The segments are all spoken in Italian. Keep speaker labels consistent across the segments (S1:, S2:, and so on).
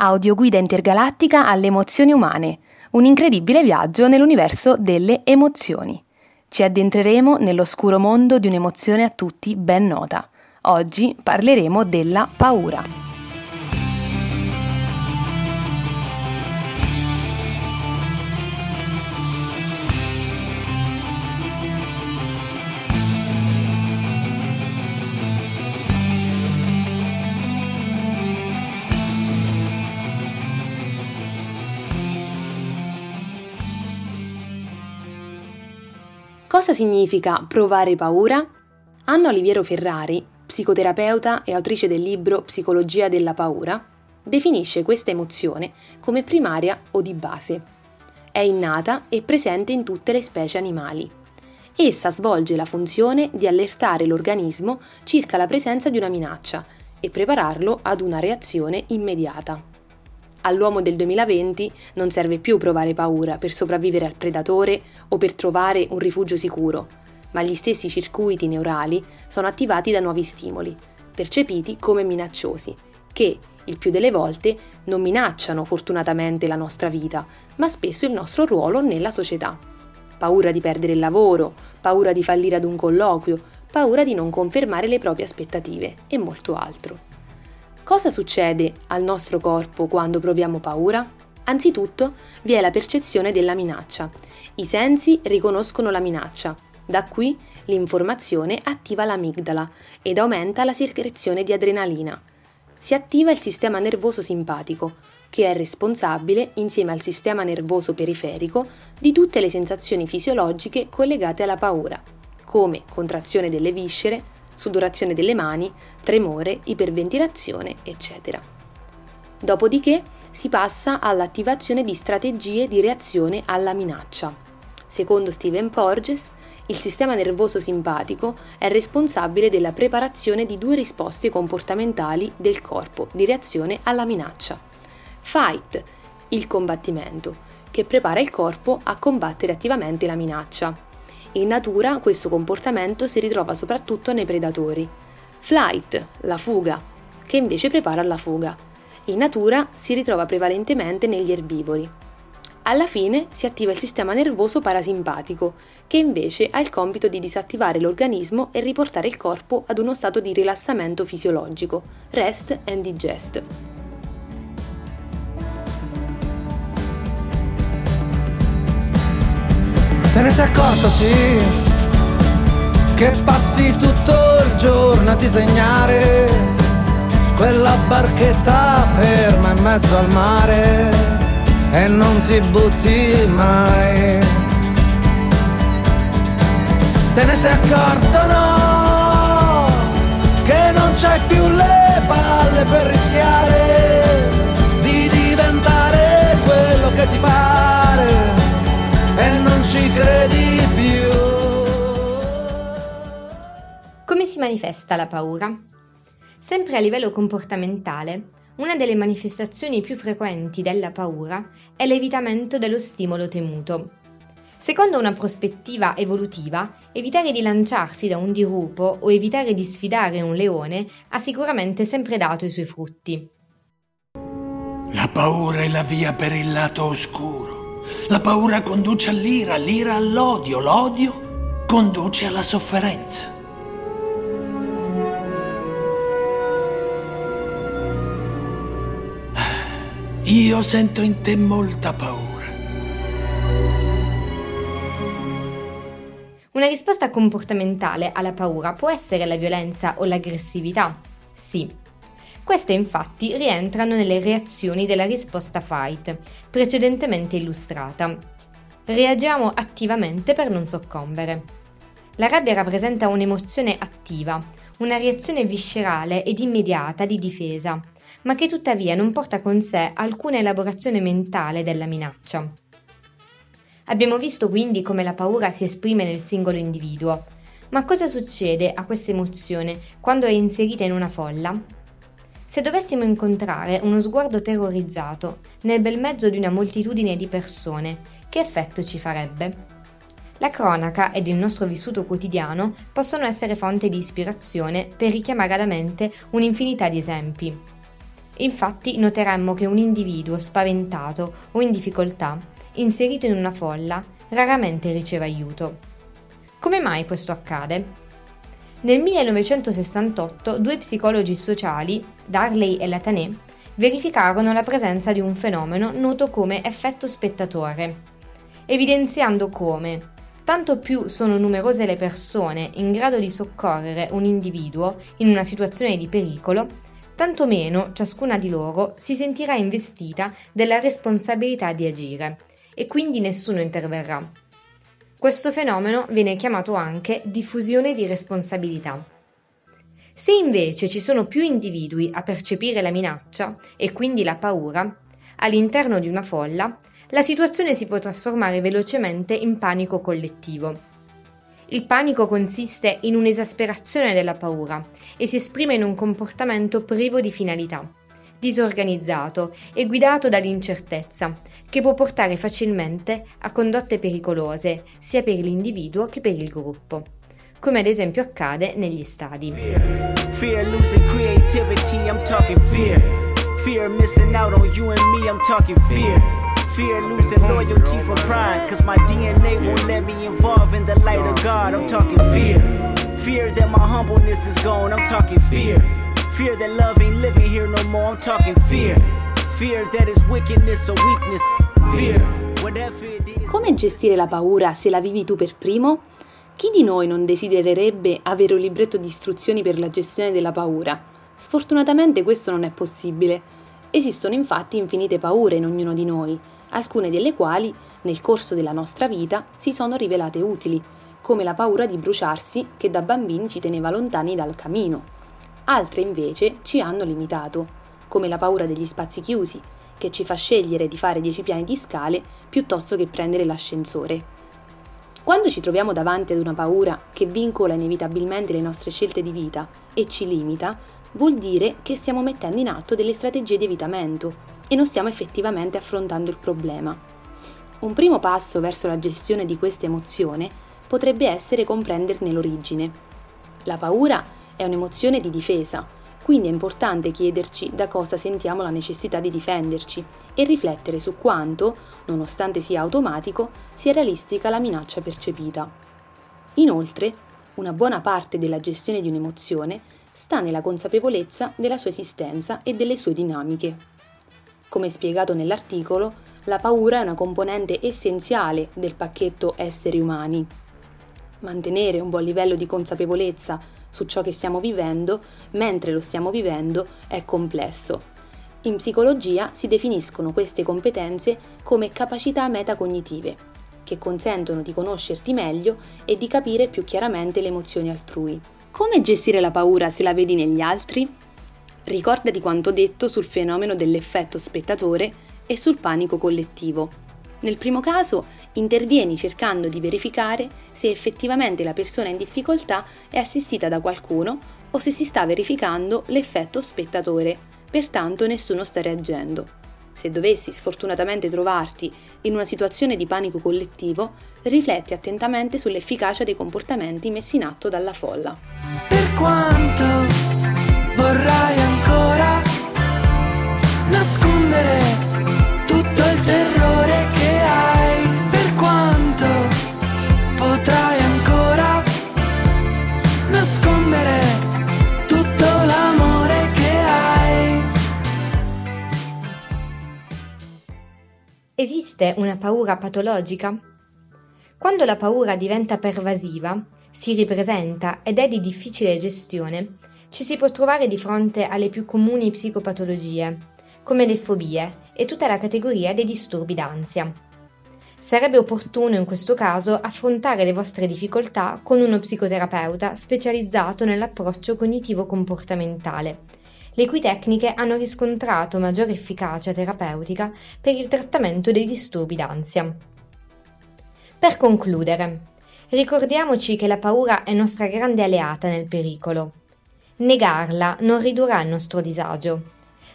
S1: Audioguida intergalattica alle emozioni umane, un incredibile viaggio nell'universo delle emozioni. Ci addentreremo nell'oscuro mondo di un'emozione a tutti ben nota. Oggi parleremo della paura. Cosa significa provare paura? Anna Oliviero Ferrari, psicoterapeuta e autrice del libro Psicologia della paura, definisce questa emozione come primaria o di base. È innata e presente in tutte le specie animali. Essa svolge la funzione di allertare l'organismo circa la presenza di una minaccia e prepararlo ad una reazione immediata all'uomo del 2020 non serve più provare paura per sopravvivere al predatore o per trovare un rifugio sicuro, ma gli stessi circuiti neurali sono attivati da nuovi stimoli, percepiti come minacciosi, che, il più delle volte, non minacciano fortunatamente la nostra vita, ma spesso il nostro ruolo nella società. Paura di perdere il lavoro, paura di fallire ad un colloquio, paura di non confermare le proprie aspettative e molto altro. Cosa succede al nostro corpo quando proviamo paura? Anzitutto vi è la percezione della minaccia. I sensi riconoscono la minaccia. Da qui l'informazione attiva l'amigdala ed aumenta la secrezione di adrenalina. Si attiva il sistema nervoso simpatico, che è responsabile, insieme al sistema nervoso periferico, di tutte le sensazioni fisiologiche collegate alla paura, come contrazione delle viscere, sudorazione delle mani, tremore, iperventilazione, eccetera. Dopodiché si passa all'attivazione di strategie di reazione alla minaccia. Secondo Steven Porges, il sistema nervoso simpatico è responsabile della preparazione di due risposte comportamentali del corpo di reazione alla minaccia. Fight, il combattimento, che prepara il corpo a combattere attivamente la minaccia, in natura questo comportamento si ritrova soprattutto nei predatori. Flight, la fuga, che invece prepara alla fuga. In natura si ritrova prevalentemente negli erbivori. Alla fine si attiva il sistema nervoso parasimpatico, che invece ha il compito di disattivare l'organismo e riportare il corpo ad uno stato di rilassamento fisiologico, rest and digest.
S2: Te ne sei accorto, sì, che passi tutto il giorno a disegnare quella barchetta ferma in mezzo al mare e non ti butti mai. Te ne sei accorto, no, che non c'hai più le palle per rischiare di diventare quello che ti pare ci credi più.
S3: Come si manifesta la paura? Sempre a livello comportamentale, una delle manifestazioni più frequenti della paura è l'evitamento dello stimolo temuto. Secondo una prospettiva evolutiva, evitare di lanciarsi da un dirupo o evitare di sfidare un leone ha sicuramente sempre dato i suoi frutti.
S4: La paura è la via per il lato oscuro. La paura conduce all'ira, l'ira all'odio, l'odio conduce alla sofferenza. Io sento in te molta paura.
S3: Una risposta comportamentale alla paura può essere la violenza o l'aggressività? Sì, queste infatti rientrano nelle reazioni della risposta fight, precedentemente illustrata. Reagiamo attivamente per non soccombere. La rabbia rappresenta un'emozione attiva, una reazione viscerale ed immediata di difesa, ma che tuttavia non porta con sé alcuna elaborazione mentale della minaccia. Abbiamo visto quindi come la paura si esprime nel singolo individuo, ma cosa succede a questa emozione quando è inserita in una folla? Se dovessimo incontrare uno sguardo terrorizzato nel bel mezzo di una moltitudine di persone, che effetto ci farebbe? La cronaca ed il nostro vissuto quotidiano possono essere fonte di ispirazione per richiamare alla mente un'infinità di esempi. Infatti noteremmo che un individuo spaventato o in difficoltà, inserito in una folla, raramente riceve aiuto. Come mai questo accade? Nel 1968 due psicologi sociali, Darley e Latané, verificarono la presenza di un fenomeno noto come effetto spettatore, evidenziando come tanto più sono numerose le persone in grado di soccorrere un individuo in una situazione di pericolo, tanto meno ciascuna di loro si sentirà investita della responsabilità di agire e quindi nessuno interverrà. Questo fenomeno viene chiamato anche diffusione di responsabilità. Se invece ci sono più individui a percepire la minaccia e quindi la paura, all'interno di una folla, la situazione si può trasformare velocemente in panico collettivo. Il panico consiste in un'esasperazione della paura e si esprime in un comportamento privo di finalità, disorganizzato e guidato dall'incertezza, che può portare facilmente a condotte pericolose sia per l'individuo che per il gruppo, come ad esempio accade negli stadi. Fear fear. Fear losing loyalty for pride, cause my DNA won't let me involve in the light of God, I'm talking fear. Fear that my humbleness is gone, I'm talking fear. Fear that love ain't living here no more, I'm talking fear.
S1: Come gestire la paura se la vivi tu per primo? Chi di noi non desidererebbe avere un libretto di istruzioni per la gestione della paura? Sfortunatamente questo non è possibile. Esistono infatti infinite paure in ognuno di noi, alcune delle quali, nel corso della nostra vita, si sono rivelate utili, come la paura di bruciarsi che da bambini ci teneva lontani dal camino. Altre invece ci hanno limitato, come la paura degli spazi chiusi, che ci fa scegliere di fare 10 piani di scale piuttosto che prendere l'ascensore. Quando ci troviamo davanti ad una paura che vincola inevitabilmente le nostre scelte di vita e ci limita, vuol dire che stiamo mettendo in atto delle strategie di evitamento e non stiamo effettivamente affrontando il problema. Un primo passo verso la gestione di questa emozione potrebbe essere comprenderne l'origine. La paura è un'emozione di difesa, quindi è importante chiederci da cosa sentiamo la necessità di difenderci e riflettere su quanto, nonostante sia automatico, sia realistica la minaccia percepita. Inoltre, una buona parte della gestione di un'emozione sta nella consapevolezza della sua esistenza e delle sue dinamiche. Come spiegato nell'articolo, la paura è una componente essenziale del pacchetto esseri umani. Mantenere un buon livello di consapevolezza su ciò che stiamo vivendo mentre lo stiamo vivendo è complesso. In psicologia si definiscono queste competenze come capacità metacognitive, che consentono di conoscerti meglio e di capire più chiaramente le emozioni altrui. Come gestire la paura se la vedi negli altri? Ricorda di quanto detto sul fenomeno dell'effetto spettatore e sul panico collettivo. Nel primo caso intervieni cercando di verificare se effettivamente la persona in difficoltà è assistita da qualcuno o se si sta verificando l'effetto spettatore, pertanto nessuno sta reagendo. Se dovessi sfortunatamente trovarti in una situazione di panico collettivo, rifletti attentamente sull'efficacia dei comportamenti messi in atto dalla folla.
S2: Per quanto vorrai ancora nascondere
S3: Esiste una paura patologica? Quando la paura diventa pervasiva, si ripresenta ed è di difficile gestione, ci si può trovare di fronte alle più comuni psicopatologie, come le fobie e tutta la categoria dei disturbi d'ansia. Sarebbe opportuno in questo caso affrontare le vostre difficoltà con uno psicoterapeuta specializzato nell'approccio cognitivo-comportamentale le cui tecniche hanno riscontrato maggiore efficacia terapeutica per il trattamento dei disturbi d'ansia. Per concludere, ricordiamoci che la paura è nostra grande alleata nel pericolo. Negarla non ridurrà il nostro disagio,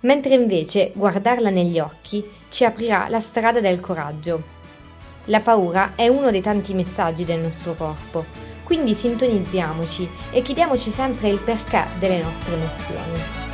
S3: mentre invece guardarla negli occhi ci aprirà la strada del coraggio. La paura è uno dei tanti messaggi del nostro corpo, quindi sintonizziamoci e chiediamoci sempre il perché delle nostre emozioni.